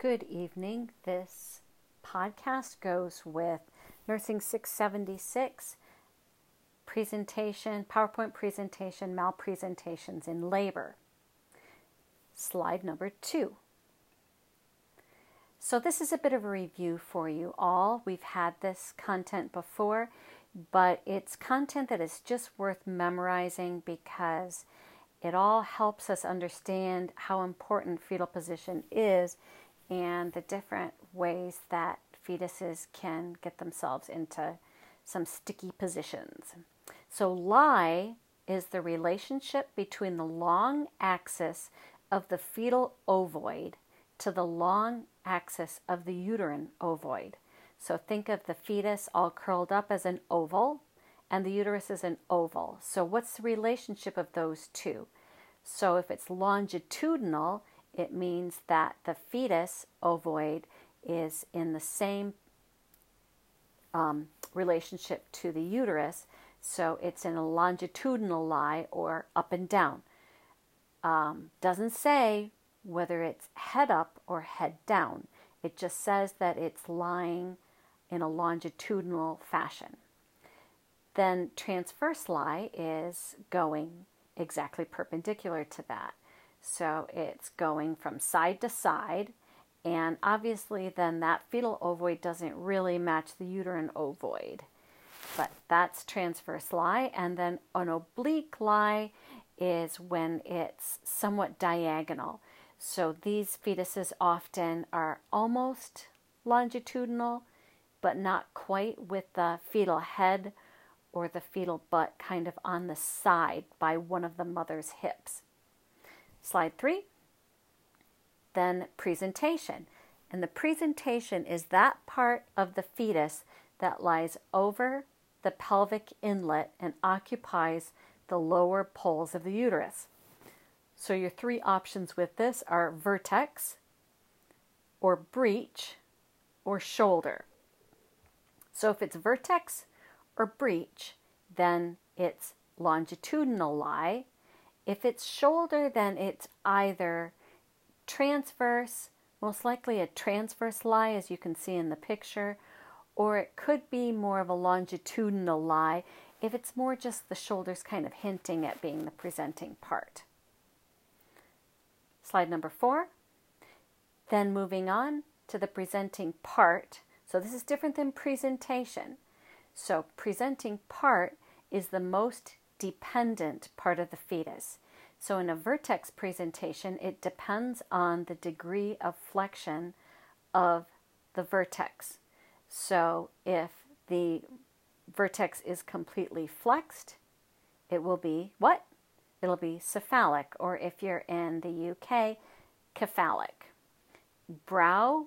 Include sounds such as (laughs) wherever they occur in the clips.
Good evening. This podcast goes with Nursing 676 presentation, PowerPoint presentation, malpresentations in labor. Slide number two. So, this is a bit of a review for you all. We've had this content before, but it's content that is just worth memorizing because it all helps us understand how important fetal position is and the different ways that fetuses can get themselves into some sticky positions. So, lie is the relationship between the long axis of the fetal ovoid to the long axis of the uterine ovoid. So, think of the fetus all curled up as an oval and the uterus is an oval. So, what's the relationship of those two? So, if it's longitudinal, it means that the fetus ovoid is in the same um, relationship to the uterus, so it's in a longitudinal lie or up and down. Um, doesn't say whether it's head up or head down. It just says that it's lying in a longitudinal fashion. Then transverse lie is going exactly perpendicular to that. So it's going from side to side, and obviously, then that fetal ovoid doesn't really match the uterine ovoid. But that's transverse lie, and then an oblique lie is when it's somewhat diagonal. So these fetuses often are almost longitudinal, but not quite with the fetal head or the fetal butt kind of on the side by one of the mother's hips. Slide three. Then presentation. And the presentation is that part of the fetus that lies over the pelvic inlet and occupies the lower poles of the uterus. So, your three options with this are vertex, or breech, or shoulder. So, if it's vertex or breech, then it's longitudinal lie, if it's shoulder, then it's either transverse, most likely a transverse lie, as you can see in the picture, or it could be more of a longitudinal lie if it's more just the shoulders kind of hinting at being the presenting part. Slide number four. Then moving on to the presenting part. So this is different than presentation. So presenting part is the most dependent part of the fetus. So, in a vertex presentation, it depends on the degree of flexion of the vertex. So, if the vertex is completely flexed, it will be what? It'll be cephalic, or if you're in the UK, cephalic. Brow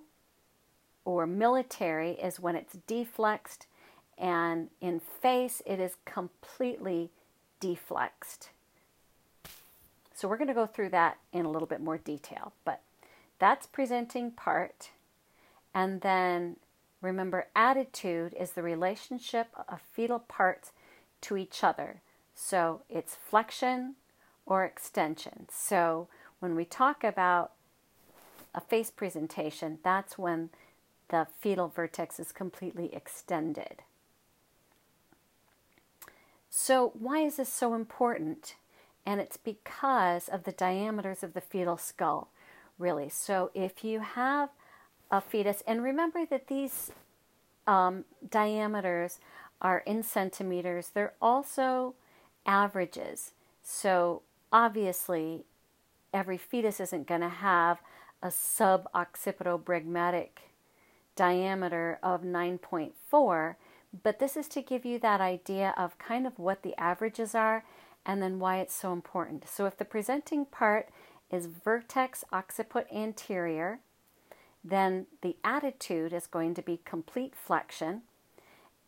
or military is when it's deflexed, and in face, it is completely deflexed. So we're going to go through that in a little bit more detail, but that's presenting part. And then remember, attitude is the relationship of fetal parts to each other. So it's flexion or extension. So when we talk about a face presentation, that's when the fetal vertex is completely extended. So, why is this so important? And it's because of the diameters of the fetal skull, really. So, if you have a fetus, and remember that these um, diameters are in centimeters, they're also averages. So, obviously, every fetus isn't going to have a suboccipitobregmatic diameter of 9.4 but this is to give you that idea of kind of what the averages are and then why it's so important. So if the presenting part is vertex occiput anterior, then the attitude is going to be complete flexion.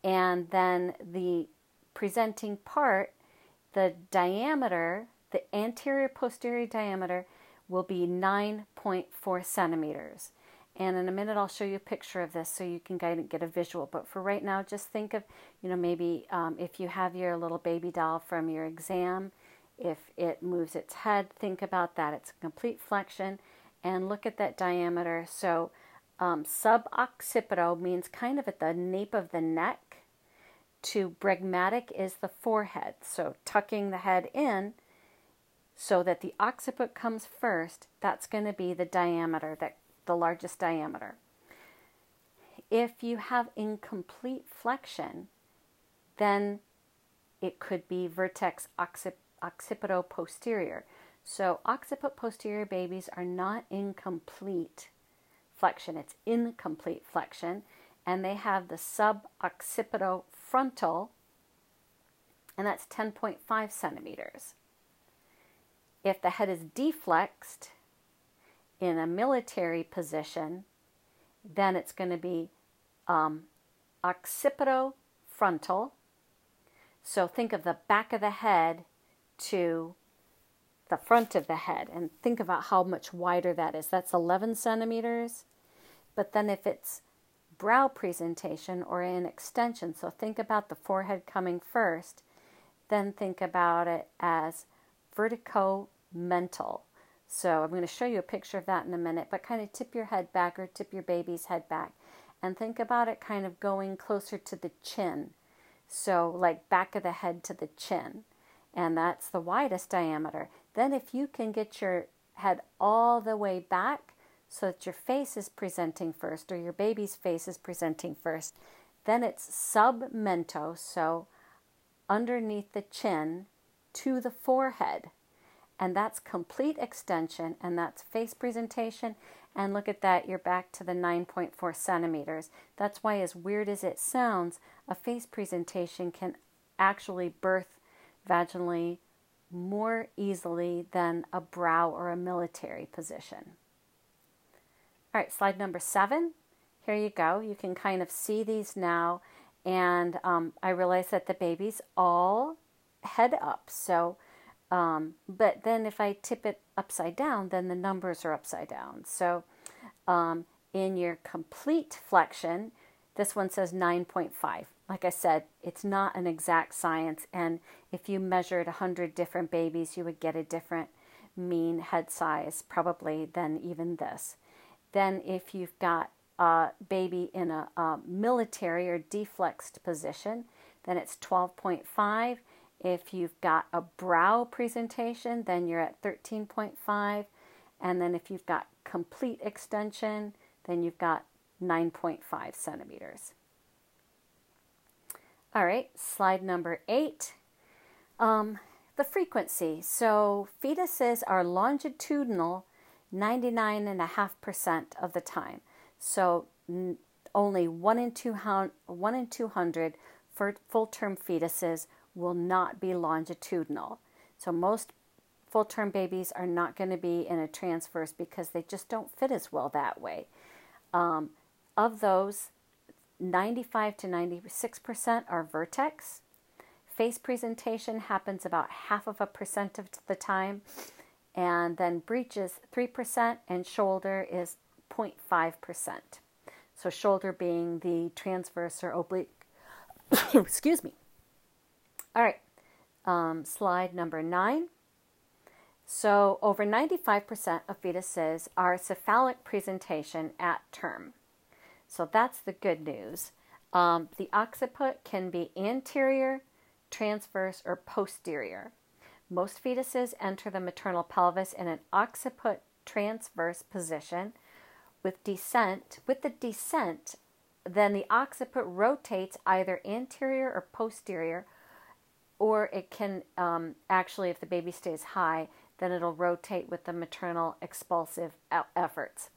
And then the presenting part, the diameter, the anterior posterior diameter, will be 9.4 centimeters. And in a minute, I'll show you a picture of this so you can get a visual. But for right now, just think of, you know, maybe um, if you have your little baby doll from your exam, if it moves its head, think about that. It's a complete flexion. and look at that diameter. So um, suboccipito means kind of at the nape of the neck. To bregmatic is the forehead. So tucking the head in so that the occiput comes first, that's going to be the diameter, that the largest diameter. If you have incomplete flexion, then it could be vertex occip- occipito posterior. So occiput posterior babies are not incomplete flexion, it's incomplete flexion, and they have the suboccipito frontal, and that's 10.5 centimeters. If the head is deflexed in a military position, then it's going to be um, occipito frontal. So think of the back of the head to the front of the head and think about how much wider that is. That's 11 centimeters. But then if it's brow presentation or an extension, so think about the forehead coming first, then think about it as vertico mental. So I'm going to show you a picture of that in a minute, but kind of tip your head back or tip your baby's head back and think about it kind of going closer to the chin. So, like back of the head to the chin, and that's the widest diameter. Then, if you can get your head all the way back so that your face is presenting first or your baby's face is presenting first, then it's submento, so underneath the chin to the forehead and that's complete extension and that's face presentation. And look at that you're back to the 9.4 centimeters. That's why as weird as it sounds a face presentation can actually birth vaginally more easily than a brow or a military position. All right slide number seven. Here you go. You can kind of see these now. And um, i realize that the baby's all head up. So um, but then if I tip it upside down, then the numbers are upside down. So um, in your complete flexion, this one says 9.5. Like I said, it's not an exact science. And if you measured 100 different babies, you would get a different mean head size, probably, than even this. Then if you've got a baby in a, a military or deflexed position, then it's 12.5 if you've got a brow presentation, then you're at 13.5. And then if you've got complete extension, then you've got 9.5 centimeters. All right, slide number eight. Um, the frequency. So fetuses are longitudinal 99.5% of the time. So n- only 1 in, 200, 1 in 200 for full term fetuses will not be longitudinal. So most full term babies are not going to be in a transverse because they just don't fit as well that way. Um, of those, 95 to 96% are vertex. Face presentation happens about half of a percent of the time, and then breech is 3%, and shoulder is 0.5%. So, shoulder being the transverse or oblique, (coughs) excuse me, all right, um, slide number nine. So, over 95% of fetuses are cephalic presentation at term. So, that's the good news. Um, the occiput can be anterior, transverse, or posterior. Most fetuses enter the maternal pelvis in an occiput transverse position with descent. With the descent, then the occiput rotates either anterior or posterior or it can um, actually, if the baby stays high, then it'll rotate with the maternal expulsive efforts.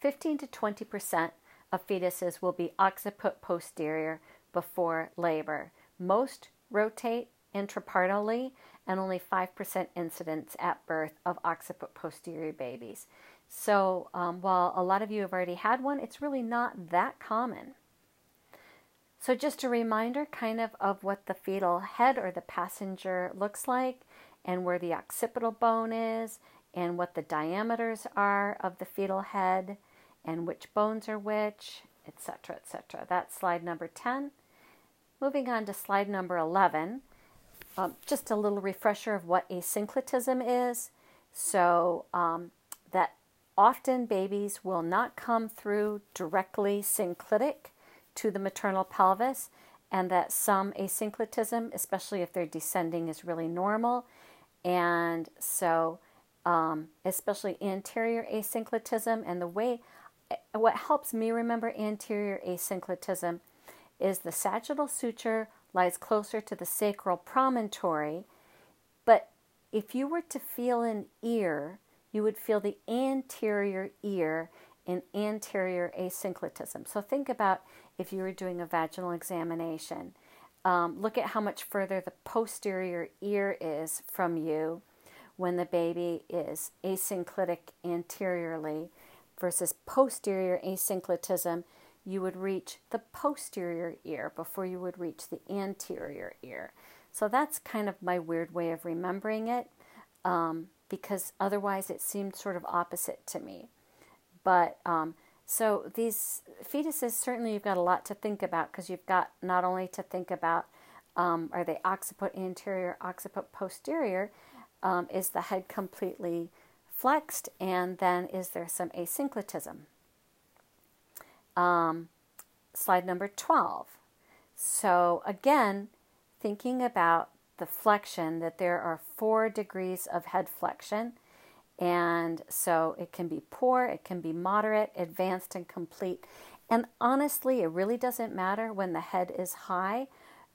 15 to 20 percent of fetuses will be occiput posterior before labor. Most rotate intrapartally, and only 5% incidence at birth of occiput posterior babies. So, um, while a lot of you have already had one, it's really not that common. So, just a reminder kind of of what the fetal head or the passenger looks like, and where the occipital bone is, and what the diameters are of the fetal head, and which bones are which, etc., etc. That's slide number 10. Moving on to slide number 11, um, just a little refresher of what asynclitism is. So, um, that often babies will not come through directly synclitic to the maternal pelvis, and that some asynclitism, especially if they're descending, is really normal. And so, um, especially anterior asynclitism, and the way what helps me remember anterior asynclitism is the sagittal suture lies closer to the sacral promontory, but if you were to feel an ear, you would feel the anterior ear in anterior asynclitism. So think about if you were doing a vaginal examination. Um, look at how much further the posterior ear is from you when the baby is asynclitic anteriorly versus posterior asynclitism. You would reach the posterior ear before you would reach the anterior ear. So that's kind of my weird way of remembering it um, because otherwise it seemed sort of opposite to me. But um, so these fetuses, certainly you've got a lot to think about because you've got not only to think about um, are they occiput anterior, occiput posterior, um, is the head completely flexed, and then is there some asynclitism? Um, slide number 12. So again, thinking about the flexion, that there are four degrees of head flexion. And so it can be poor, it can be moderate, advanced, and complete. And honestly, it really doesn't matter when the head is high.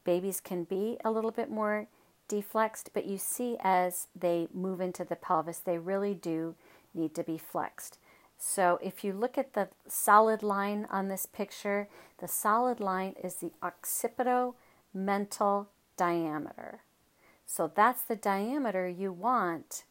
Babies can be a little bit more deflexed, but you see as they move into the pelvis, they really do need to be flexed. So if you look at the solid line on this picture, the solid line is the occipito-mental diameter. So that's the diameter you want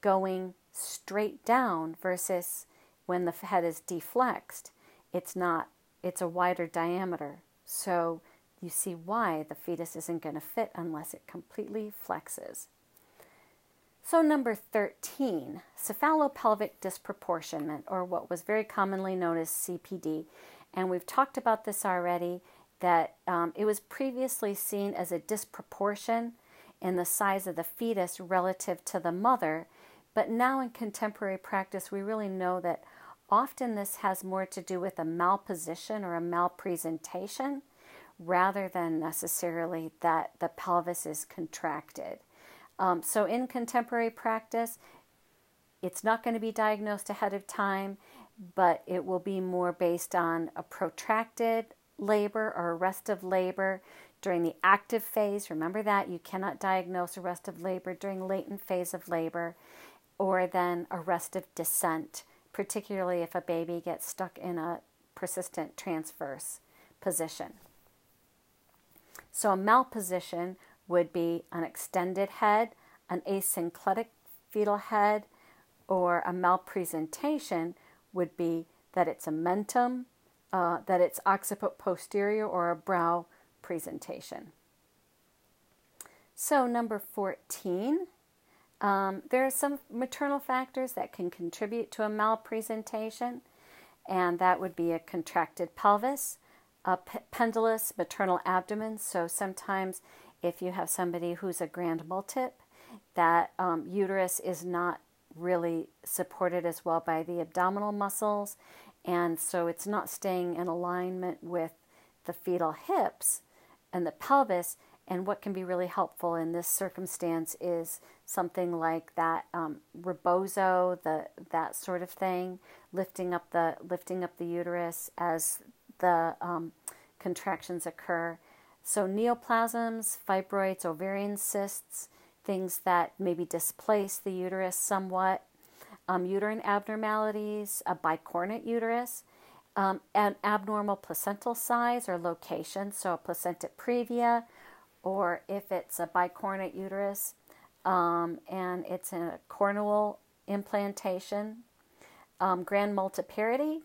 going straight down versus when the head is deflexed, it's not, it's a wider diameter. So you see why the fetus isn't going to fit unless it completely flexes. So, number 13, cephalopelvic disproportionment, or what was very commonly known as CPD. And we've talked about this already that um, it was previously seen as a disproportion in the size of the fetus relative to the mother but now in contemporary practice, we really know that often this has more to do with a malposition or a malpresentation rather than necessarily that the pelvis is contracted. Um, so in contemporary practice, it's not going to be diagnosed ahead of time, but it will be more based on a protracted labor or arrest of labor during the active phase. Remember that you cannot diagnose arrest of labor during latent phase of labor or then arrest of descent, particularly if a baby gets stuck in a persistent transverse position. So, a malposition would be an extended head, an asynclitic fetal head, or a malpresentation would be that it's a mentum, uh, that it's occiput posterior, or a brow presentation. So, number 14 um, there are some maternal factors that can contribute to a malpresentation, and that would be a contracted pelvis, a p- pendulous maternal abdomen. So sometimes, if you have somebody who's a grand multip, that um, uterus is not really supported as well by the abdominal muscles, and so it's not staying in alignment with the fetal hips and the pelvis and what can be really helpful in this circumstance is something like that um, rebozo, the that sort of thing, lifting up the lifting up the uterus as the um, contractions occur. So neoplasms, fibroids, ovarian cysts, things that maybe displace the uterus somewhat, um, uterine abnormalities, a bicornate uterus, um, an abnormal placental size or location, so a placenta previa or if it's a bicornate uterus um, and it's a cornual implantation, um, grand multiparity,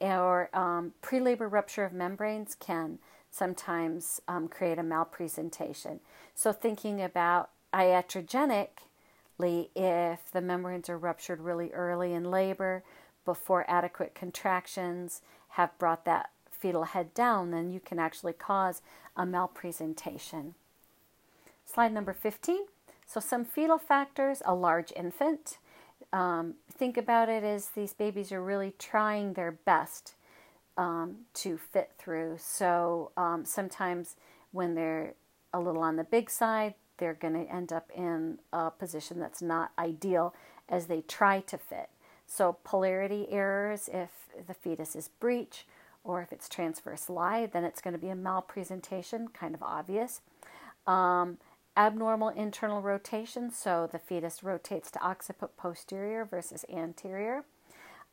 or um, pre-labor rupture of membranes can sometimes um, create a malpresentation. So thinking about iatrogenically, if the membranes are ruptured really early in labor, before adequate contractions have brought that fetal head down, then you can actually cause a malpresentation. Slide number 15. So, some fetal factors a large infant. um, think about it as these babies are really trying their best um, to fit through. So um, sometimes when they're a little on the big side, they're going to end up in a position that's not ideal as they try to fit. So, polarity errors, if the fetus is breech or if it's transverse lie, then it's going to be a malpresentation, kind of obvious. Um, abnormal internal rotation, so the fetus rotates to occiput posterior versus anterior.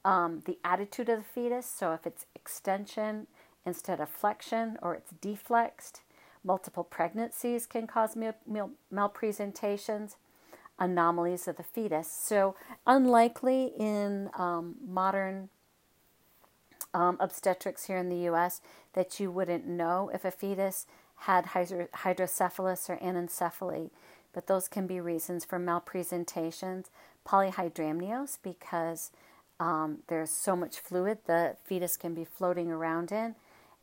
Um, the attitude of the fetus, so if it's extension instead of flexion or it's deflexed. Multiple pregnancies can cause mal- mal- malpresentations, anomalies of the fetus. So, unlikely in um, modern um, obstetrics here in the US that you wouldn't know if a fetus had hydro- hydrocephalus or anencephaly, but those can be reasons for malpresentations. Polyhydramnios, because um, there's so much fluid the fetus can be floating around in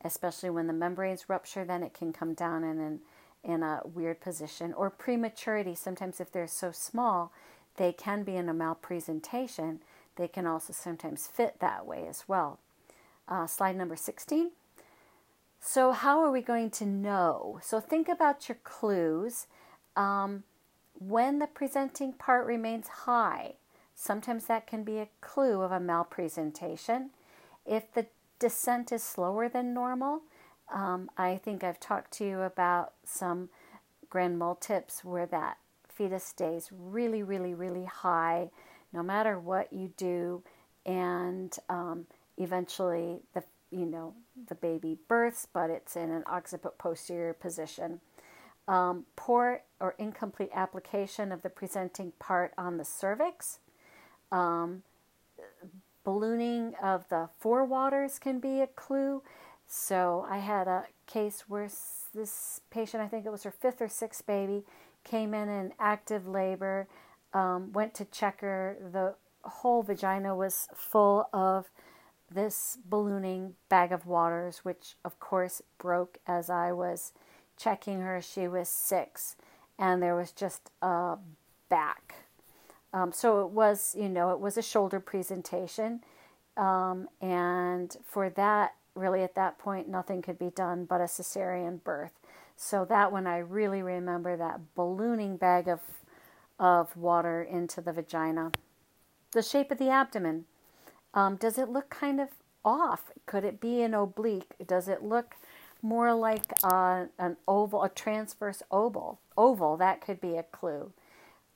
especially when the membranes rupture, then it can come down in an, in a weird position. Or prematurity, sometimes if they're so small, they can be in a malpresentation. They can also sometimes fit that way as well. Uh, slide number 16. So, how are we going to know? So, think about your clues. Um, when the presenting part remains high, sometimes that can be a clue of a malpresentation. If the descent is slower than normal. Um, I think I've talked to you about some grand multips where that fetus stays really, really, really high no matter what you do, and um, eventually the you know the baby births, but it's in an occiput posterior position. Um, poor or incomplete application of the presenting part on the cervix. Um, ballooning of the forewaters can be a clue. So I had a case where this patient, I think it was her fifth or sixth baby, came in in active labor, um, went to check her. The whole vagina was full of this ballooning bag of waters, which of course broke as I was checking her. She was six, and there was just a back um, so it was, you know, it was a shoulder presentation. Um, and for that, really at that point, nothing could be done but a cesarean birth. So that one, I really remember that ballooning bag of, of water into the vagina. The shape of the abdomen. Um, does it look kind of off? Could it be an oblique? Does it look more like uh, an oval, a transverse oval? Oval, that could be a clue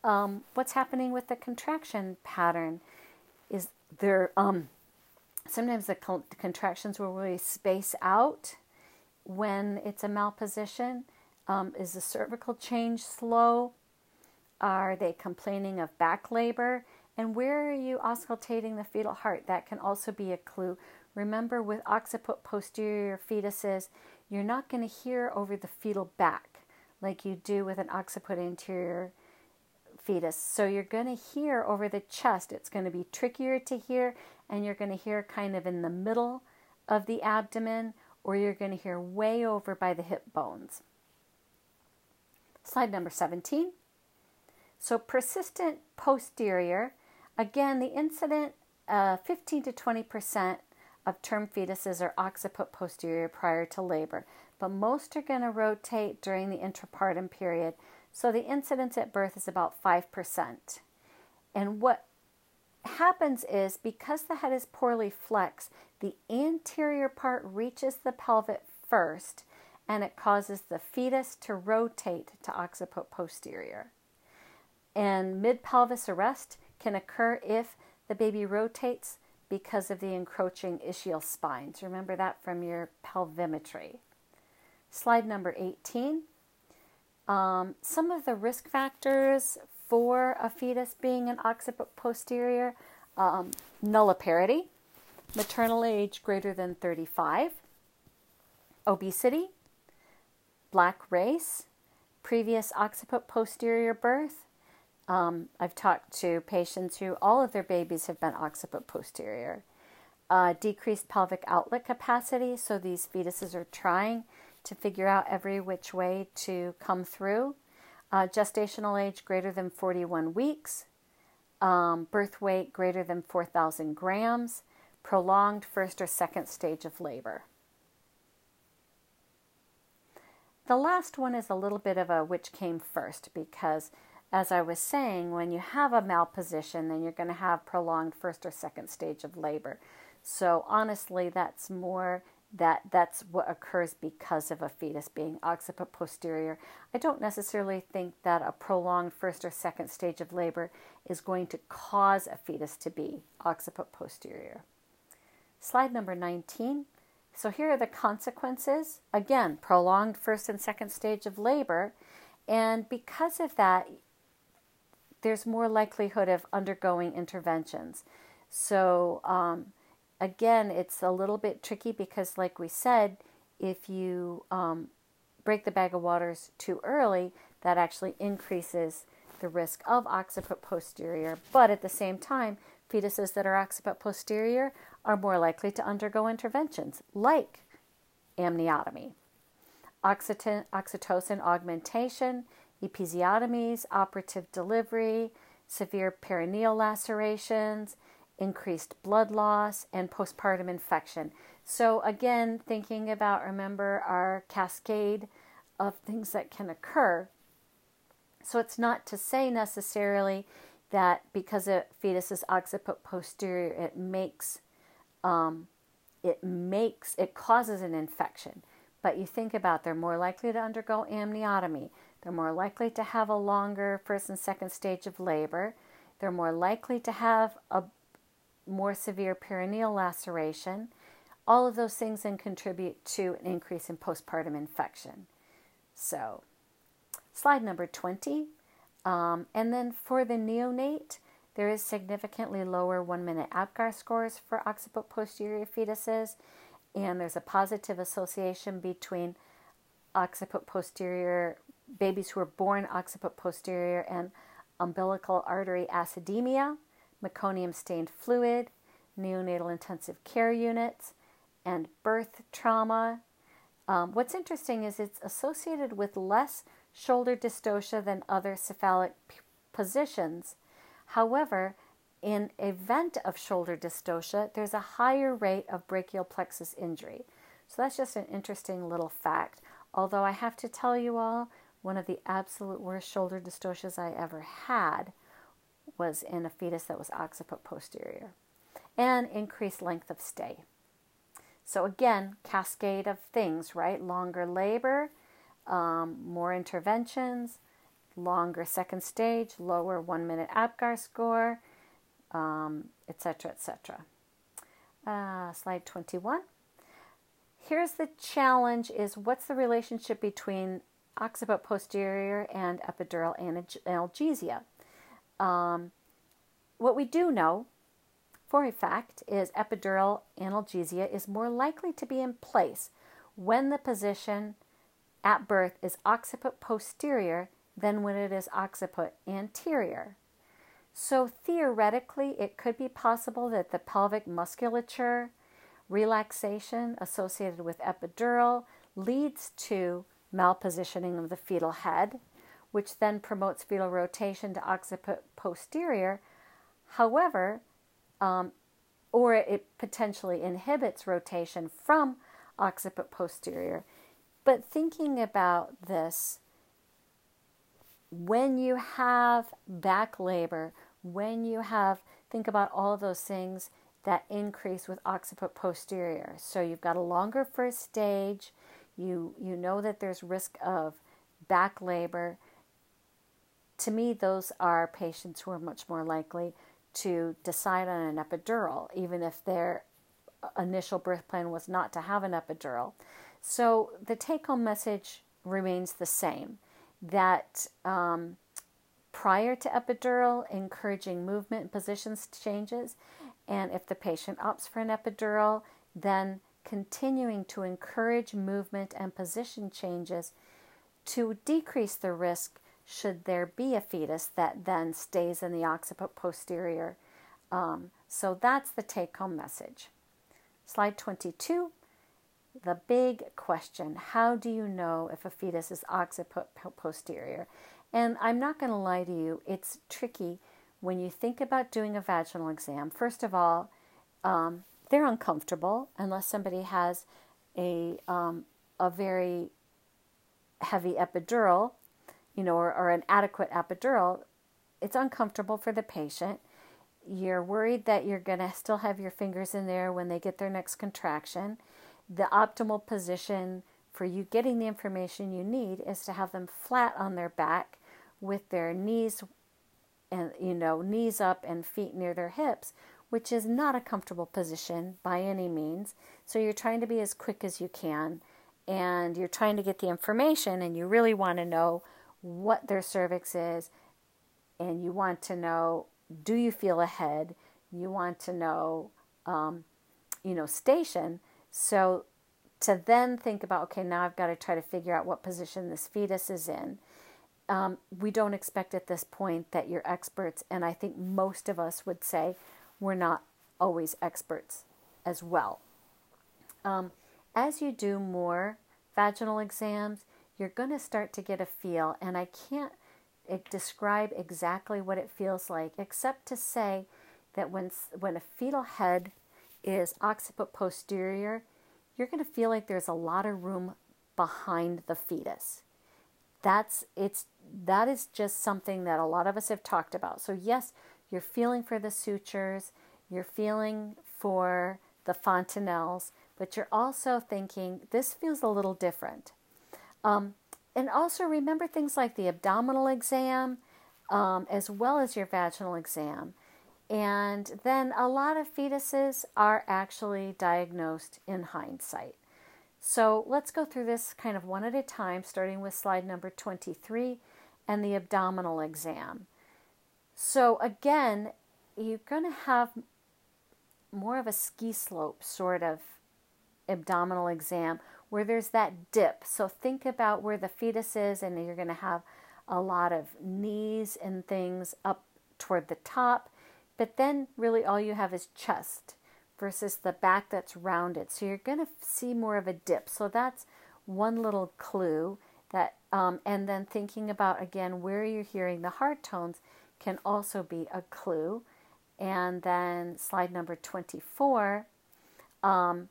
um, what's happening with the contraction pattern is there um, sometimes the contractions will really space out when it's a malposition um, is the cervical change slow are they complaining of back labor and where are you auscultating the fetal heart that can also be a clue remember with occiput posterior fetuses you're not going to hear over the fetal back like you do with an occiput anterior fetus. So you're going to hear over the chest. It's going to be trickier to hear, and you're going to hear kind of in the middle of the abdomen, or you're going to hear way over by the hip bones. Slide number 17. So persistent posterior, again, the incident uh, 15 to 20 percent of term fetuses are occiput posterior prior to labor, but most are going to rotate during the intrapartum period. So the incidence at birth is about 5%. And what happens is because the head is poorly flexed, the anterior part reaches the pelvic first and it causes the fetus to rotate to occiput posterior. And mid pelvis arrest can occur if the baby rotates because of the encroaching ischial spines. Remember that from your pelvimetry. Slide number 18. Um, some of the risk factors for a fetus being an occiput posterior um, nulliparity, maternal age greater than 35, obesity, black race, previous occiput posterior birth. Um, I've talked to patients who all of their babies have been occiput posterior. Uh, decreased pelvic outlet capacity, so these fetuses are trying to figure out every which way to come through. Uh, gestational age greater than 41 weeks. um, birth weight greater than 4,000 grams, prolonged first or second stage of labor. The last one is a little bit of a which came first because, as I was saying, when you have a malposition, then you're going to have prolonged first or second stage of labor. So, honestly, that's more that that's what occurs because of a fetus being occiput posterior. I don't necessarily think that a prolonged first or second stage of labor is going to cause a fetus to be occiput posterior. Slide number 19. So here are the consequences. Again, prolonged first and second stage of labor. And because of that, there's more likelihood of undergoing interventions. So, um, again, it's a little bit tricky because, like we said, if you um, break the bag of waters too early, that actually increases the risk of occiput posterior. But at the same time, fetuses that are occiput posterior are more likely to undergo interventions like amniotomy, oxytocin augmentation, episiotomies, operative delivery, severe perineal lacerations, increased blood loss, and postpartum infection. So, again, thinking about, remember, our cascade of things that can occur. So, it's not to say necessarily that because a fetus is occiput posterior, it makes um, it makes it causes an infection. But you think about they're more likely to undergo amniotomy. They're more likely to have a longer first and second stage of labor. They're more likely to have a more severe perineal laceration. All of those things then contribute to an increase in postpartum infection. So, slide number 20. Um, and then for the neonate, there is significantly lower one minute APGAR scores for occiput posterior fetuses, and there's a positive association between occiput posterior babies who are born occiput posterior and umbilical artery acidemia meconium stained fluid, neonatal intensive care units, and birth trauma. Um, what's interesting is it's associated with less shoulder dystocia than other cephalic p- positions. However, in event of shoulder dystocia, there's a higher rate of brachial plexus injury. So that's just an interesting little fact. Although I have to tell you all, one of the absolute worst shoulder dystocias I ever had was in a fetus that was occiput posterior, and increased length of stay. So, again, cascade of things, right? Longer labor, um, more interventions, longer second stage, lower one minute APGAR score, etc., um, etc. Et uh, slide 21. Here's the challenge is what's the relationship between occiput posterior and epidural analgesia? Um, what we do know for a fact is epidural analgesia is more likely to be in place when the position at birth is occiput posterior than when it is occiput anterior. So theoretically, it could be possible that the pelvic musculature relaxation associated with epidural leads to malpositioning of the fetal head which then promotes fetal rotation to occiput posterior. However, um, or it potentially inhibits rotation from occiput posterior. But thinking about this, when you have back labor, when you have, think about all those things that increase with occiput posterior. So you've got a longer first stage, you, you know that there's risk of back labor, to me, those are patients who are much more likely to decide on an epidural, even if their initial birth plan was not to have an epidural. So the take home message remains the same that um, prior to epidural, encouraging movement and positions changes. And if the patient opts for an epidural, then continuing to encourage movement and position changes to decrease the risk should there be a fetus that then stays in the occiput posterior. Um, so that's the take home message. Slide 22 the big question how do you know if a fetus is occiput posterior? And I'm not going to lie to you, it's tricky when you think about doing a vaginal exam, first of all, um, they're uncomfortable unless somebody has a um, a very heavy epidural, you know, or, or an adequate epidural. It's uncomfortable for the patient. You're worried that you're going to still have your fingers in there when they get their next contraction. The optimal position for you getting the information you need is to have them flat on their back with their knees and you know knees up and feet near their hips which is not a comfortable position by any means. So you're trying to be as quick as you can and you're trying to get the information and you really want to know what their cervix is and you want to know do you feel a head you want to know um, you know station. So to then think about okay now i've got to try to figure out what position this fetus is in. Um, we don't expect at this point that you're experts and i think most of us would say we're not always experts as well um, as you do more vaginal exams you're going to start to get a feel and i can't eh, describe exactly what it feels like except to say that when when a fetal head is occiput posterior you're going to feel like there's a lot of room behind the fetus. That's it's that is just something that a lot of us have talked about. So yes, you're feeling for the sutures, you're feeling for the fontanelles, but you're also thinking this feels a little different. Um, and also remember things like the abdominal exam, um, as well as your vaginal exam. And then a lot of fetuses are actually diagnosed in hindsight. So let's go through this kind of one at a time, starting with slide number 23 and the abdominal exam. So, again, you're going to have more of a ski slope sort of abdominal exam where there's that dip. So, think about where the fetus is, and you're going to have a lot of knees and things up toward the top but then really all you have is chest versus the back that's rounded. So you're going to see more of a dip. So that's one little clue that um, and then thinking about again where you're hearing the heart tones can also be a clue. And then slide number 24, um,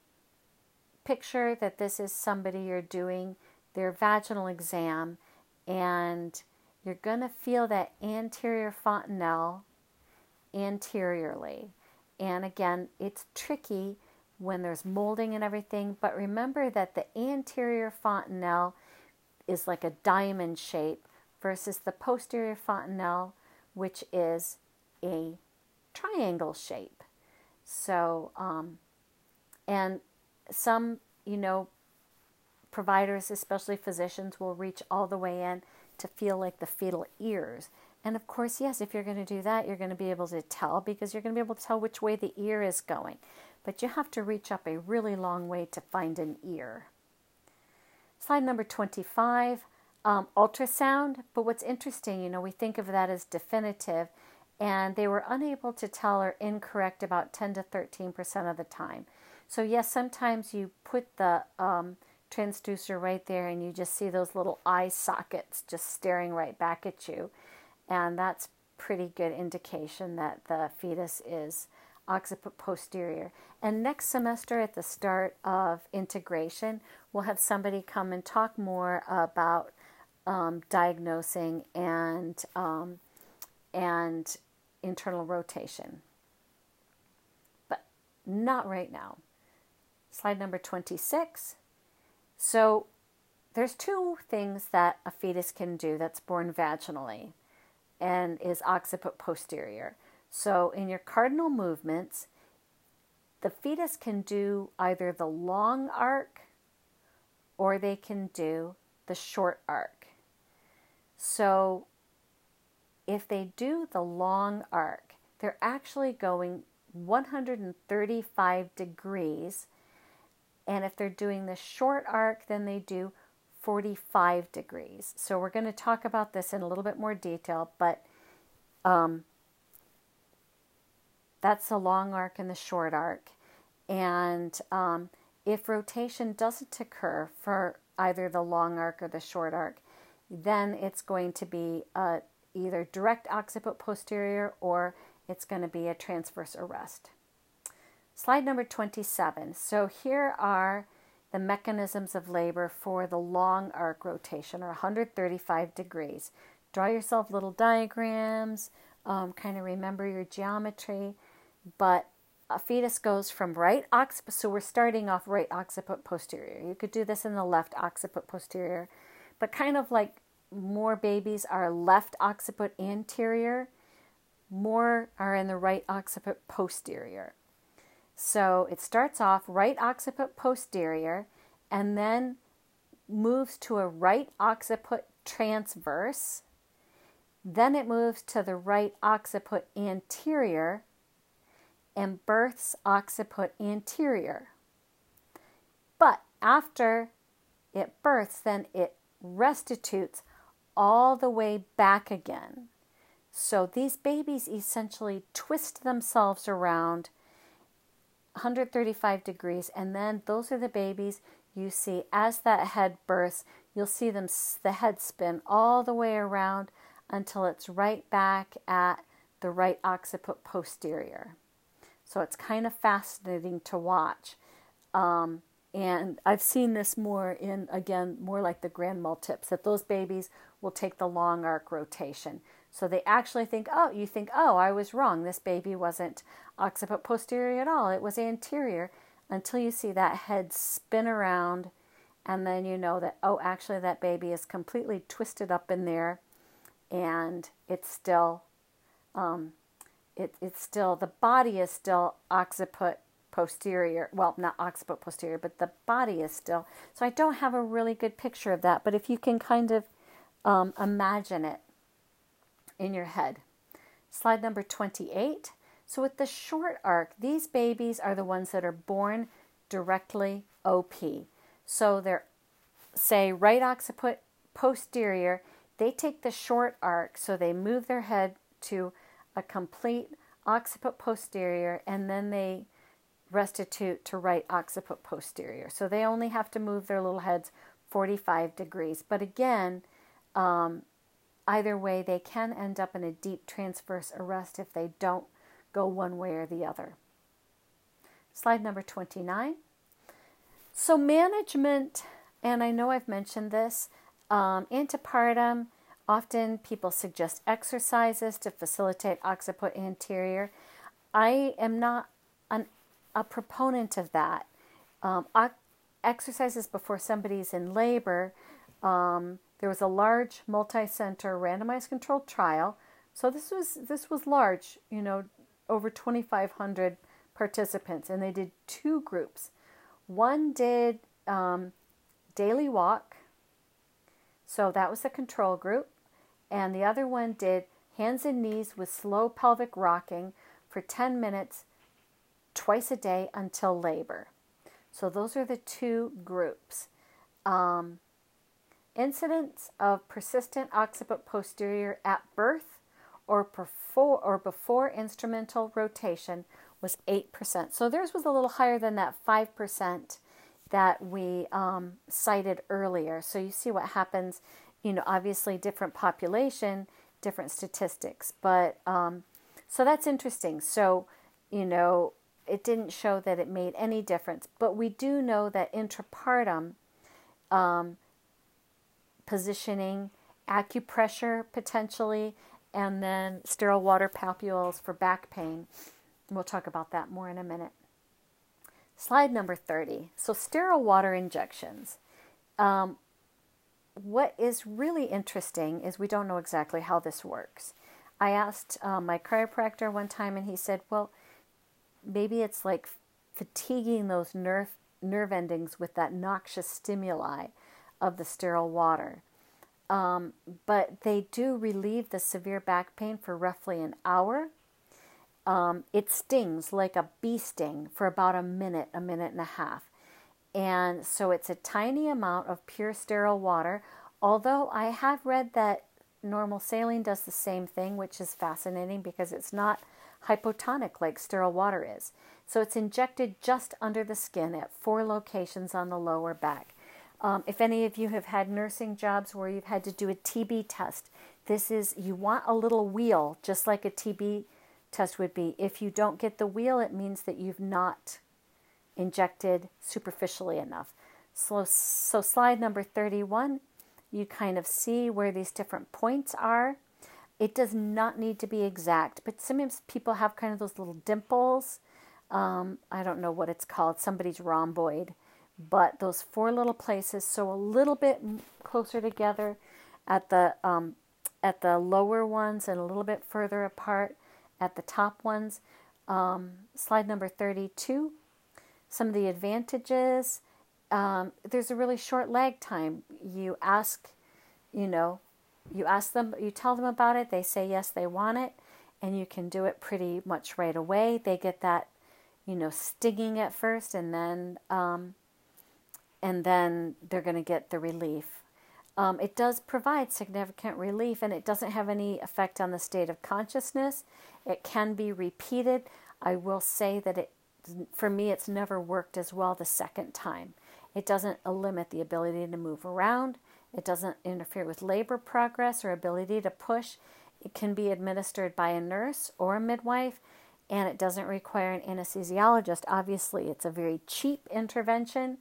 picture that this is somebody you're doing their vaginal exam and you're going to feel that anterior fontanelle anteriorly. And again, it's tricky when there's molding and everything, but remember that the anterior fontanelle is like a diamond shape versus the posterior fontanelle, which is a triangle shape. So, um, and some, you know, providers, especially physicians, will reach all the way in to feel like the fetal ears. And of course, yes, if you're going to do that, you're going to be able to tell because you're going to be able to tell which way the ear is going. But you have to reach up a really long way to find an ear. Slide number 25 um, ultrasound. But what's interesting, you know, we think of that as definitive, and they were unable to tell or incorrect about 10 to 13% of the time. So, yes, sometimes you put the um, transducer right there and you just see those little eye sockets just staring right back at you and that's pretty good indication that the fetus is occiput posterior. And next semester, at the start of integration, we'll have somebody come and talk more about um, diagnosing and um, and internal rotation. But not right now. Slide number 26. So there's two things that a fetus can do that's born vaginally and is occiput posterior. So in your cardinal movements, the fetus can do either the long arc or they can do the short arc. So if they do the long arc, they're actually going 135 degrees. And if they're doing the short arc, then they do 45 degrees. So we're going to talk about this in a little bit more detail, but um, that's the long arc and the short arc. And um, if rotation doesn't occur for either the long arc or the short arc, then it's going to be a either direct occiput posterior or it's going to be a transverse arrest. Slide number 27. So here are the mechanisms of labor for the long arc rotation or 135 degrees. Draw yourself little diagrams, um, kind of remember your geometry, but a fetus goes from right occiput, so we're starting off right occiput posterior. You could do this in the left occiput posterior, but kind of like more babies are left occiput anterior, more are in the right occiput posterior. So it starts off right occiput posterior and then moves to a right occiput transverse. Then it moves to the right occiput anterior and births occiput anterior. But after it births, then it restitutes all the way back again. So these babies essentially twist themselves around 135 degrees, and then those are the babies you see as that head bursts. You'll see them the head spin all the way around until it's right back at the right occiput posterior. So it's kind of fascinating to watch. Um, and I've seen this more in, again, more like the grand multips, that those babies will take the long arc rotation. So they actually think, oh, you think, oh, I was wrong. This baby wasn't occiput posterior at all. It was anterior until you see that head spin around. And then you know that, oh, actually, that baby is completely twisted up in there and it's still, um, it, it's still, the body is still occiput posterior. Well, not occiput posterior, but the body is still. So I don't have a really good picture of that. But if you can kind of um, imagine it, in your head. Slide number 28. So, with the short arc, these babies are the ones that are born directly OP. So, they're, say, right occiput posterior, they take the short arc, so they move their head to a complete occiput posterior, and then they restitute to right occiput posterior. So, they only have to move their little heads 45 degrees. But again, um, Either way, they can end up in a deep transverse arrest if they don't go one way or the other. Slide number 29. So, management, and I know I've mentioned this, um, antepartum, often people suggest exercises to facilitate occiput anterior. I am not a proponent of that. Um, exercises before somebody's in labor um, there was a large multi-center randomized controlled trial. So this was this was large, you know, over 2500 participants and they did two groups. One did um, daily walk. So that was the control group and the other one did hands and knees with slow pelvic rocking for 10 minutes twice a day until labor. So those are the two groups. Um, Incidence of persistent occiput posterior at birth or before, or before instrumental rotation was 8%. So theirs was a little higher than that 5% that we um, cited earlier. So you see what happens, you know, obviously different population, different statistics. But um, so that's interesting. So, you know, it didn't show that it made any difference. But we do know that intrapartum, um, positioning, acupressure potentially, and then sterile water papules for back pain. We'll talk about that more in a minute. Slide number 30. So, sterile water injections. Um, what is really interesting is we don't know exactly how this works. I asked um, my chiropractor one time, and he said, Well, maybe it's like fatiguing those nerve, nerve endings with that noxious stimuli of the sterile water. Um, but they do relieve the severe back pain for roughly an hour. Um, it stings like a bee sting for about a minute, a minute and a half. And so it's a tiny amount of pure sterile water. Although I have read that normal saline does the same thing, which is fascinating because it's not hypotonic like sterile water is. So it's injected just under the skin at four locations on the lower back. Um, if any of you have had nursing jobs where you've had to do a TB test, this is, you want a little wheal, just like a TB test would be. If you don't get the wheal, it means that you've not injected superficially enough. So, so slide number 31, you kind of see where these different points are. It does not need to be exact, but sometimes people have kind of those little dimples. Um, I don't know what it's called, somebody's rhomboid, but those four little places, so a little bit closer together at the um, at the lower ones and a little bit further apart at the top ones. Um, slide number 32. Some of the advantages. Um, there's a really short lag time. You ask, you know, you ask them, you tell them about it, they say yes, they want it, and you can do it pretty much right away. They get that, you know, stinging at first, and then, um, and then they're going to get the relief. Um, it does provide significant relief and it doesn't have any effect on the state of consciousness. It can be repeated. I will say that it, for me, it's never worked as well the second time. It doesn't limit the ability to move around. It doesn't interfere with labor progress or ability to push. It can be administered by a nurse or a midwife, and it doesn't require an anesthesiologist. Obviously, it's a very cheap intervention.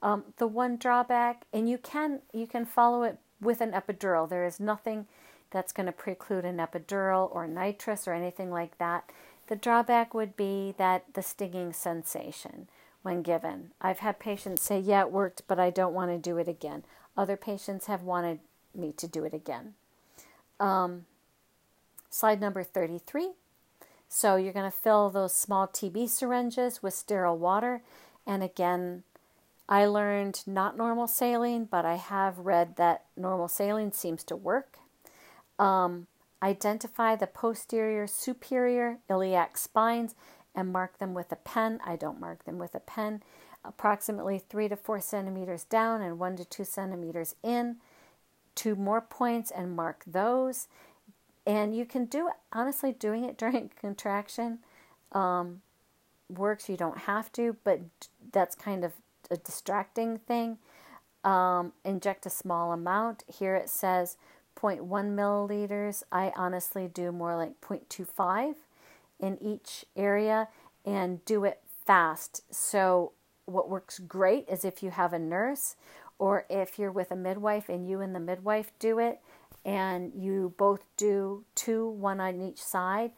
Um, the one drawback, and you can you can follow it with an epidural. There is nothing that's going to preclude an epidural or nitrous or anything like that. The drawback would be that the stinging sensation when given. I've had patients say, "Yeah, it worked, but I don't want to do it again." Other patients have wanted me to do it again. Um, slide number 33. So you're going to fill those small TB syringes with sterile water, and again, I learned not normal saline, but I have read that normal saline seems to work. Um, identify the posterior superior iliac spines and mark them with a pen. I don't mark them with a pen. Approximately three to four centimeters down and one to two centimeters in. Two more points and mark those. And you can do honestly doing it (laughs) during contraction um, works. You don't have to, but that's kind of a distracting thing. Um, inject a small amount. Here it says 0.1 milliliters. I honestly do more like 0.25 in each area and do it fast. So, what works great is if you have a nurse or if you're with a midwife and you and the midwife do it and you both do two, one on each side.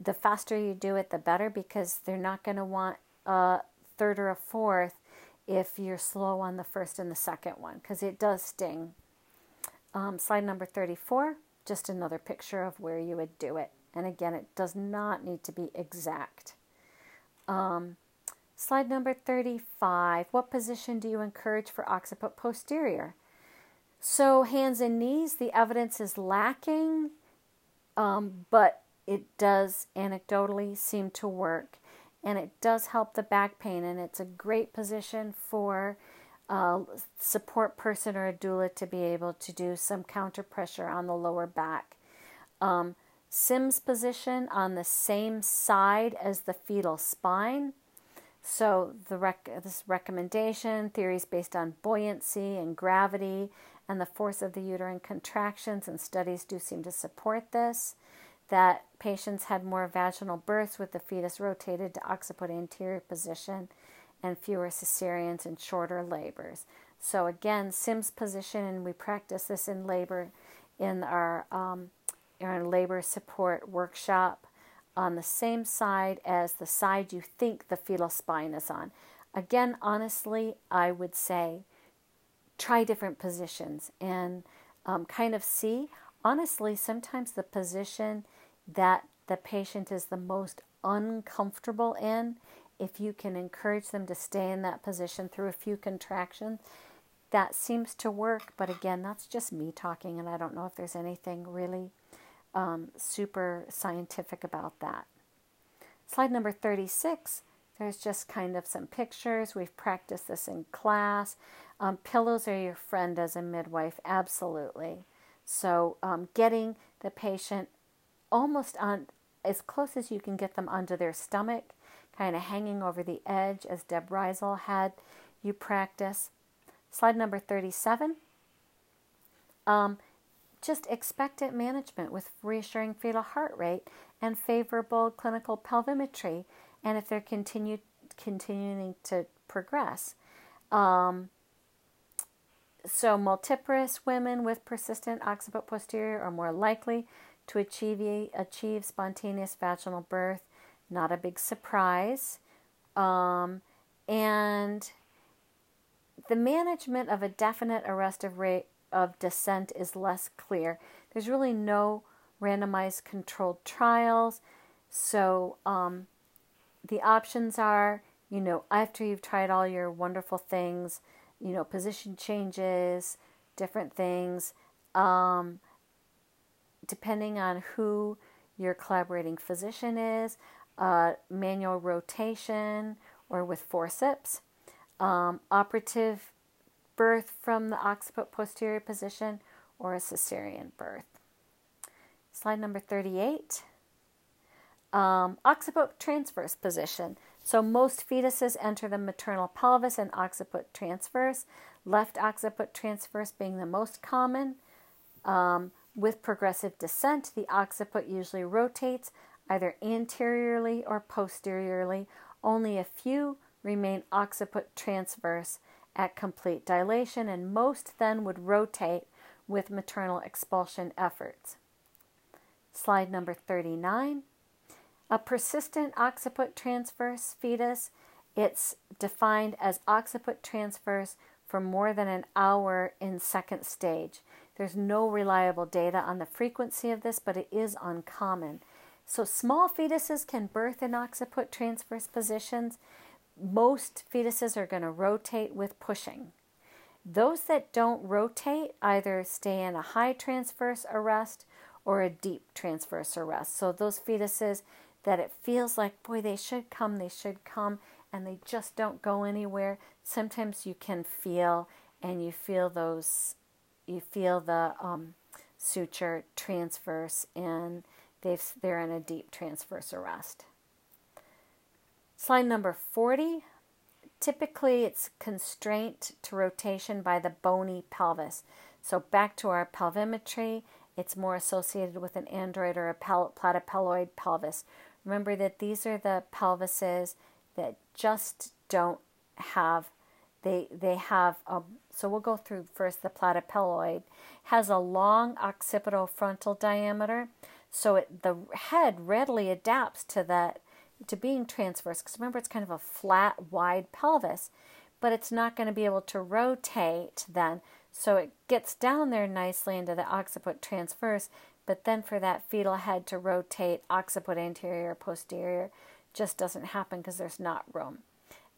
The faster you do it, the better because they're not going to want a third or a fourth if you're slow on the first and the second one because it does sting. Um, slide number 34, just another picture of where you would do it. And again, it does not need to be exact. Um, slide number 35, what position do you encourage for occiput posterior? So, hands and knees, the evidence is lacking, um, but it does anecdotally seem to work and it does help the back pain and it's a great position for a support person or a doula to be able to do some counter pressure on the lower back. Um, Sims position on the same side as the fetal spine. So the rec- this recommendation theories based on buoyancy and gravity and the force of the uterine contractions and studies do seem to support this that patients had more vaginal births with the fetus rotated to occiput anterior position and fewer cesareans and shorter labors. So again, Sims position, and we practice this in labor in our, um, our labor support workshop on the same side as the side you think the fetal spine is on. Again, honestly, I would say try different positions and um, kind of see. Honestly, sometimes the position that the patient is the most uncomfortable in, if you can encourage them to stay in that position through a few contractions, that seems to work. But again, that's just me talking, and I don't know if there's anything really um, super scientific about that. Slide number 36, there's just kind of some pictures. We've practiced this in class. Um, pillows are your friend as a midwife, absolutely. So, um, getting the patient almost on as close as you can get them onto their stomach, kind of hanging over the edge, as Deb Reisel had you practice. Slide number 37. Um, just expectant management with reassuring fetal heart rate and favorable clinical pelvimetry, and if they're continue, continuing to progress. Um, so, multiparous women with persistent occiput posterior are more likely to achieve, achieve spontaneous vaginal birth. Not a big surprise. Um, and the management of a definite arrestive rate of descent is less clear. There's really no randomized controlled trials. So um, the options are, you know, after you've tried all your wonderful things, you know, position changes, different things, um, depending on who your collaborating physician is, uh, manual rotation or with forceps, um, operative birth from the occiput posterior position, or a cesarean birth. Slide number 38. Um, occiput transverse position. So most fetuses enter the maternal pelvis in occiput transverse, left occiput transverse being the most common. Um, with progressive descent, the occiput usually rotates either anteriorly or posteriorly. Only a few remain occiput transverse at complete dilation, and most then would rotate with maternal expulsion efforts. Slide number 39. A persistent occiput transverse fetus, it's defined as occiput transverse for more than an hour in second stage. There's no reliable data on the frequency of this, but it is uncommon. So small fetuses can birth in occiput transverse positions. Most fetuses are going to rotate with pushing. Those that don't rotate either stay in a high transverse arrest or a deep transverse arrest. So those fetuses that it feels like, boy, they should come, they should come, and they just don't go anywhere. Sometimes you can feel, and you feel those, you feel the um, suture transverse, and they've, they're in a deep transverse arrest. Slide number 40. Typically, it's constraint to rotation by the bony pelvis. So, back to our pelvimetry, it's more associated with an android or a platypelloid pelvis. Remember that these are the pelvises that just don't have they they have a so we'll go through first the platypelloid has a long occipitofrontal diameter so it, the head readily adapts to that to being transverse because remember it's kind of a flat wide pelvis but it's not going to be able to rotate then so it gets down there nicely into the occiput transverse but then for that fetal head to rotate occiput anterior posterior just doesn't happen because there's not room.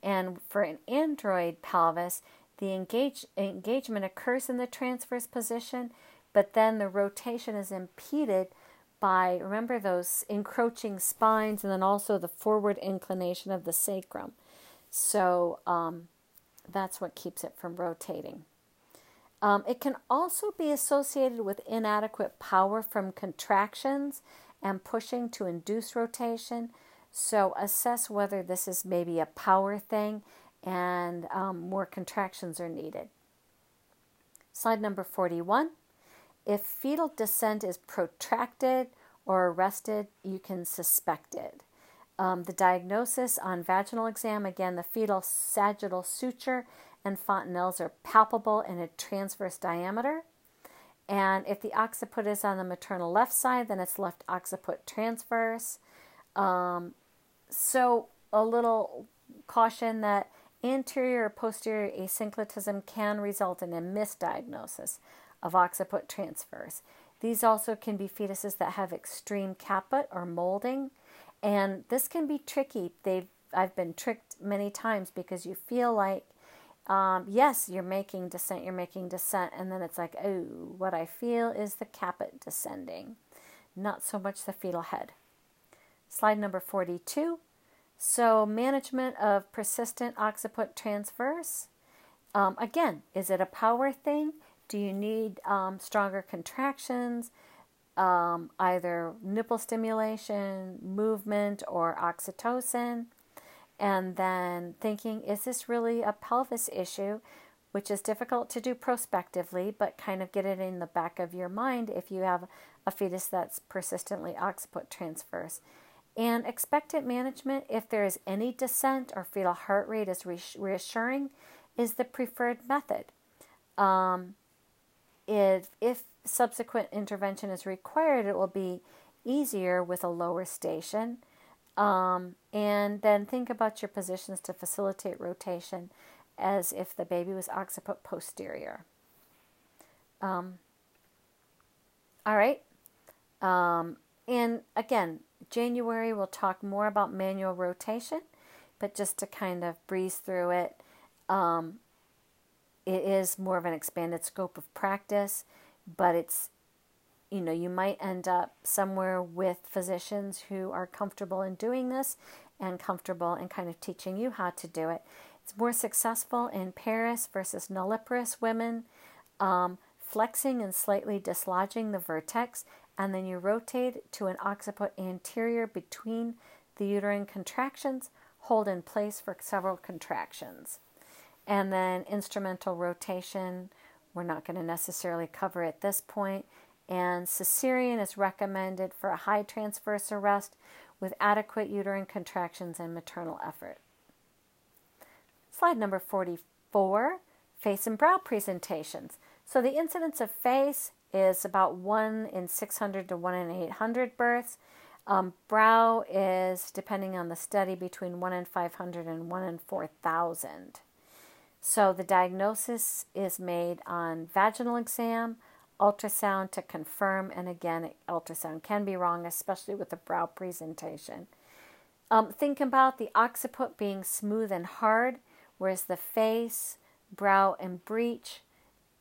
And for an android pelvis, the engage, engagement occurs in the transverse position, but then the rotation is impeded by, remember, those encroaching spines and then also the forward inclination of the sacrum. So um, that's what keeps it from rotating. Um, it can also be associated with inadequate power from contractions and pushing to induce rotation. So assess whether this is maybe a power thing and um, more contractions are needed. Slide number 41. If fetal descent is protracted or arrested, you can suspect it. Um, the diagnosis on vaginal exam again, the fetal sagittal suture and fontanelles are palpable in a transverse diameter. And if the occiput is on the maternal left side, then it's left occiput transverse. Um, so, a little caution that anterior or posterior asynclitism can result in a misdiagnosis of occiput transverse. These also can be fetuses that have extreme caput or molding, and this can be tricky. They've I've been tricked many times because you feel like um, yes, you're making descent, you're making descent, and then it's like, oh, what I feel is the caput descending, not so much the fetal head. Slide number 42. So, management of persistent occiput transverse. Um, again, is it a power thing? Do you need um, stronger contractions, um, either nipple stimulation, movement, or oxytocin? and then thinking, is this really a pelvis issue? which is difficult to do prospectively, but kind of get it in the back of your mind if you have a fetus that's persistently occiput transverse. And expectant management, if there is any descent or fetal heart rate is reassuring, is the preferred method. Um, if, if subsequent intervention is required, it will be easier with a lower station. Um, and then think about your positions to facilitate rotation as if the baby was occiput posterior. Um, all right. Um, and again, January we'll talk more about manual rotation, but just to kind of breeze through it, um, it is more of an expanded scope of practice, but it's you know, you might end up somewhere with physicians who are comfortable in doing this and comfortable in kind of teaching you how to do it. It's more successful in parous versus nulliparous women, um, flexing and slightly dislodging the vertex, and then you rotate to an occiput anterior between the uterine contractions, hold in place for several contractions. And then instrumental rotation, we're not going to necessarily cover at this point. and cesarean is recommended for a high transverse arrest with adequate uterine contractions and maternal effort. Slide number 44 face and brow presentations. So, the incidence of face is about 1 in 600 to 1 in 800 births. Um, brow is, depending on the study, between 1 in 500 and 1 in 4,000. So, the diagnosis is made on vaginal exam ultrasound to confirm, and again, ultrasound can be wrong, especially with the brow presentation. Um, think about the occiput being smooth and hard, whereas the face, brow, and breech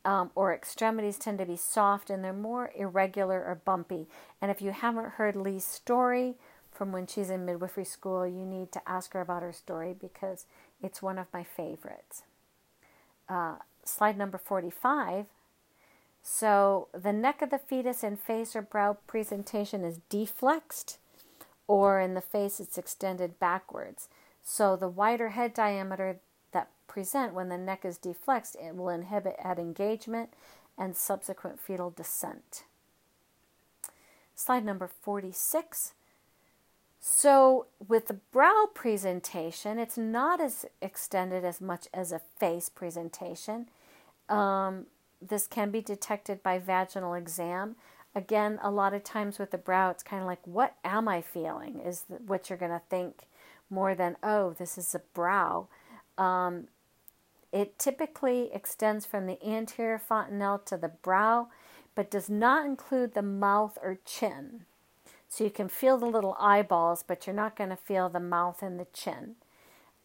um, or extremities tend to be soft and they're more irregular or bumpy. And if you haven't heard Lee's story from when she's in midwifery school, you need to ask her about her story because it's one of my favorites. Uh, slide number 45 so the neck of the fetus in face or brow presentation is deflexed, or in the face it's extended backwards. So the wider head diameter that present when the neck is deflexed, it will inhibit head engagement and subsequent fetal descent. Slide number 46. So, with the brow presentation, it's not as extended as much as a face presentation. Um, this can be detected by vaginal exam. Again, a lot of times with the brow, it's kind of like, what am I feeling? Is what you're going to think more than, oh, this is a brow. Um, it typically extends from the anterior fontanelle to the brow, but does not include the mouth or chin. So you can feel the little eyeballs, but you're not going to feel the mouth and the chin.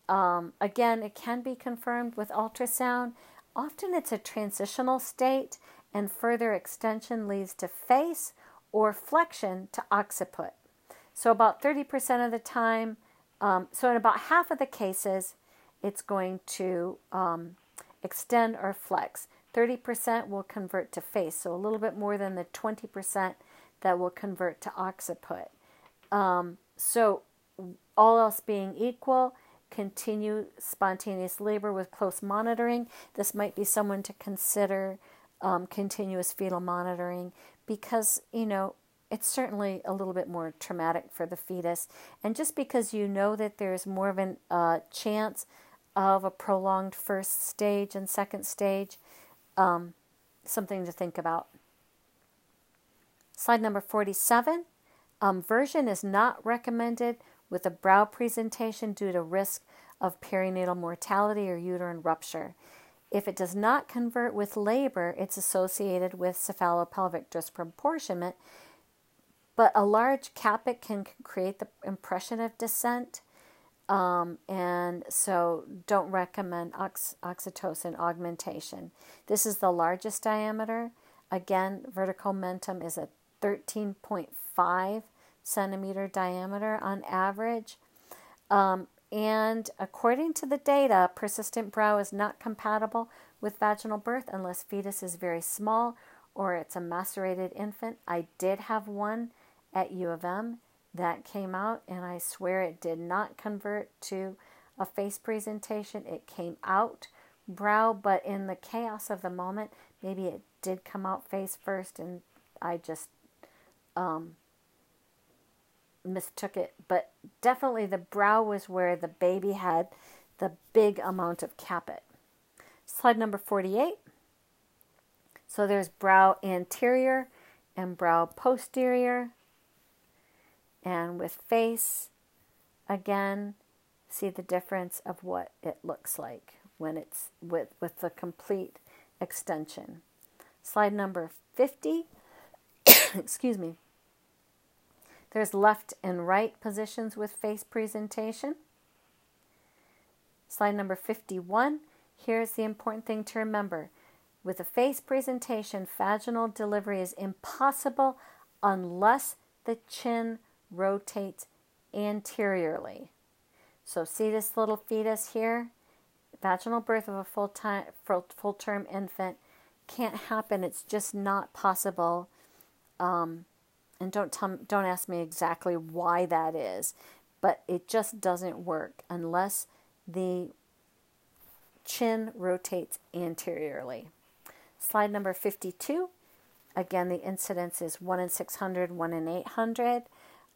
Um, again, it can be confirmed with ultrasound, Often it's a transitional state, and further extension leads to face or flexion to occiput. So, about 30% of the time, um, so in about half of the cases, it's going to um, extend or flex. 30% will convert to face, so a little bit more than the 20% that will convert to occiput. Um, so, all else being equal, continue spontaneous labor with close monitoring. This might be someone to consider um, continuous fetal monitoring because, you know, it's certainly a little bit more traumatic for the fetus. And just because you know that there's more of a uh, chance of a prolonged first stage and second stage, um, something to think about. Slide number 47. Um, version is not recommended with a brow presentation due to risk of perinatal mortality or uterine rupture. If it does not convert with labor, it's associated with cephalopelvic disproportionment, but a large caput can create the impression of descent. Um, and so don't recommend ox- oxytocin augmentation. This is the largest diameter. Again, vertical mentum is a 13.5 centimeter diameter on average. Um, and according to the data, persistent brow is not compatible with vaginal birth unless fetus is very small or it's a macerated infant. I did have one at U of M that came out, and I swear it did not convert to a face presentation. It came out brow, but in the chaos of the moment, maybe it did come out face first and I just um, mistook it. But definitely the brow was where the baby had the big amount of caput. Slide number 48. So there's brow anterior and brow posterior. And with face, again, see the difference of what it looks like when it's with, with the complete extension. Slide number 50. (coughs) Excuse me. There's left and right positions with face presentation. Slide number 51. Here's the important thing to remember. With a face presentation, vaginal delivery is impossible unless the chin rotates anteriorly. So see this little fetus here? Vaginal birth of a full time full term infant can't happen. It's just not possible. Um, and don't tell, don't ask me exactly why that is, but it just doesn't work unless the chin rotates anteriorly. Slide number 52. Again, the incidence is 1 in 600, 1 in 800.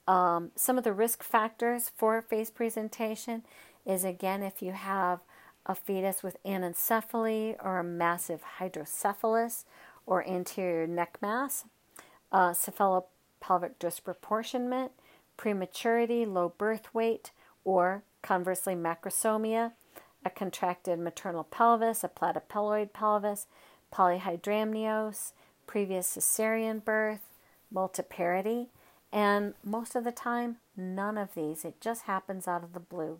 Um, some of the risk factors for face presentation is again if you have a fetus with anencephaly or a massive hydrocephalus or anterior neck mass, uh, cephalopelvic disproportionment, prematurity, low birth weight, or conversely macrosomia, a contracted maternal pelvis, a platypelloid pelvis, polyhydramnios, previous cesarean birth, multiparity, and most of the time, none of these. It just happens out of the blue.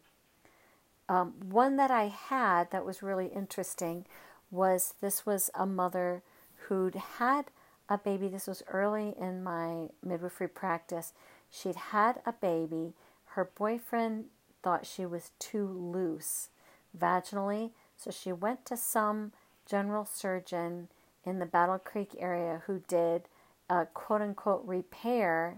Um, one that I had that was really interesting was this was a mother who'd had a baby. This was early in my midwifery practice. She'd had a baby. Her boyfriend thought she was too loose vaginally, so she went to some general surgeon in the Battle Creek area who did a quote unquote repair.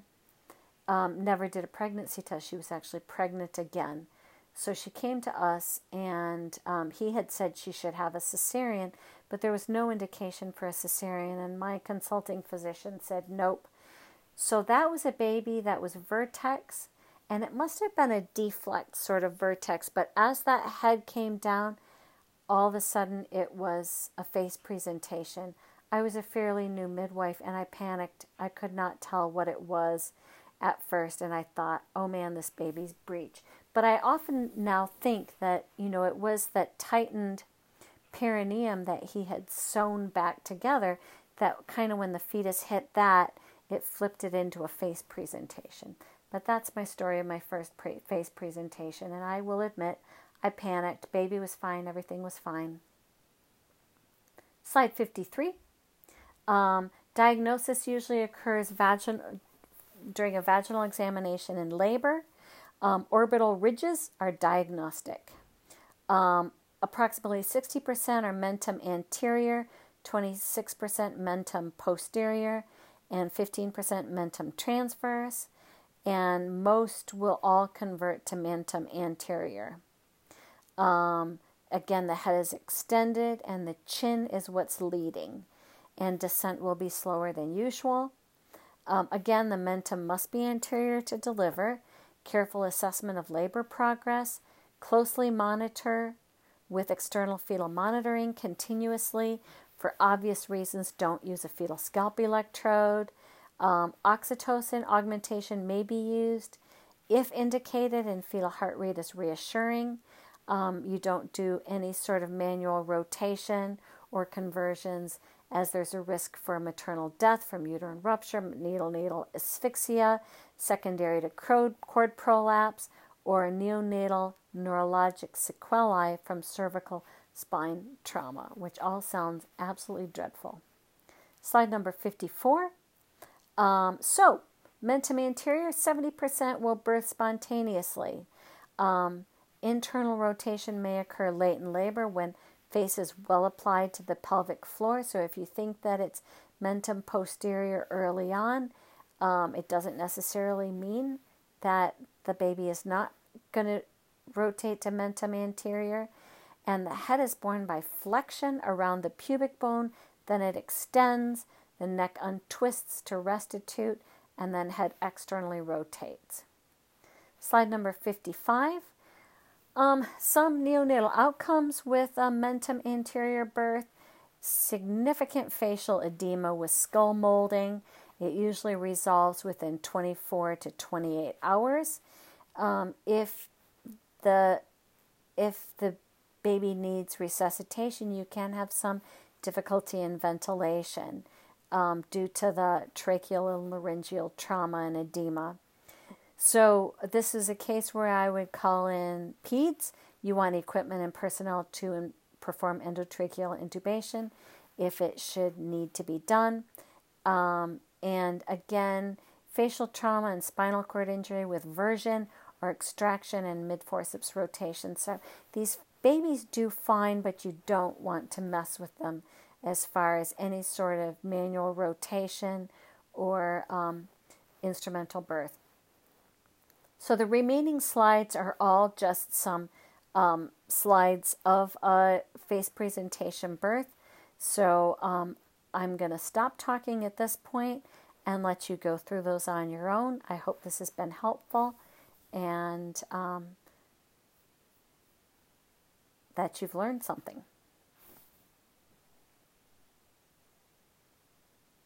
Um, never did a pregnancy test. She was actually pregnant again. So she came to us, and um, he had said she should have a cesarean, but there was no indication for a cesarean, and my consulting physician said nope. So that was a baby that was vertex, and it must have been a deflect sort of vertex, but as that head came down, all of a sudden it was a face presentation. I was a fairly new midwife, and I panicked. I could not tell what it was at first, and I thought, oh man, this baby's breech. But I often now think that, you know, it was that tightened perineum that he had sewn back together that kind of when the fetus hit that, it flipped it into a face presentation. But that's my story of my first pre- face presentation, and I will admit I panicked. Baby was fine, everything was fine. Slide 53. Um, diagnosis usually occurs vagin- during a vaginal examination in labor. Um, orbital ridges are diagnostic. Um, approximately 60% are mentum anterior, 26% mentum posterior, and 15% mentum transverse, and most will all convert to mentum anterior. Um, again, the head is extended and the chin is what's leading, and descent will be slower than usual. Um, again, the mentum must be anterior to deliver careful assessment of labor progress, closely monitor with external fetal monitoring continuously. For obvious reasons, don't use a fetal scalp electrode. Um, oxytocin augmentation may be used if indicated and fetal heart rate is reassuring. Um, you don't do any sort of manual rotation or conversions as there's a risk for maternal death from uterine rupture, needle needle asphyxia, secondary to cord prolapse, or a neonatal neurologic sequelae from cervical spine trauma, which all sounds absolutely dreadful. Slide number 54. Um, so, mentum anterior, 70% will birth spontaneously. Um, internal rotation may occur late in labor when face is well applied to the pelvic floor. So, if you think that it's mentum posterior early on, um, it doesn't necessarily mean that the baby is not going to rotate to mentum anterior. and the head is borne by flexion around the pubic bone, then it extends, the neck untwists to restitute, and then head externally rotates. Slide number 55. Um, some neonatal outcomes with a mentum anterior birth significant facial edema with skull molding. It usually resolves within 24 to 28 hours. Um, if the if the baby needs resuscitation, you can have some difficulty in ventilation um, due to the tracheal and laryngeal trauma and edema. So, this is a case where I would call in PEDS. You want equipment and personnel to perform endotracheal intubation if it should need to be done. Um, and again, facial trauma and spinal cord injury with version or extraction and mid forceps rotation. So these babies do fine, but you don't want to mess with them as far as any sort of manual rotation or um, instrumental birth. So the remaining slides are all just some um, slides of a face presentation birth. So um, I'm going to stop talking at this point and let you go through those on your own. I hope this has been helpful and um, that you've learned something.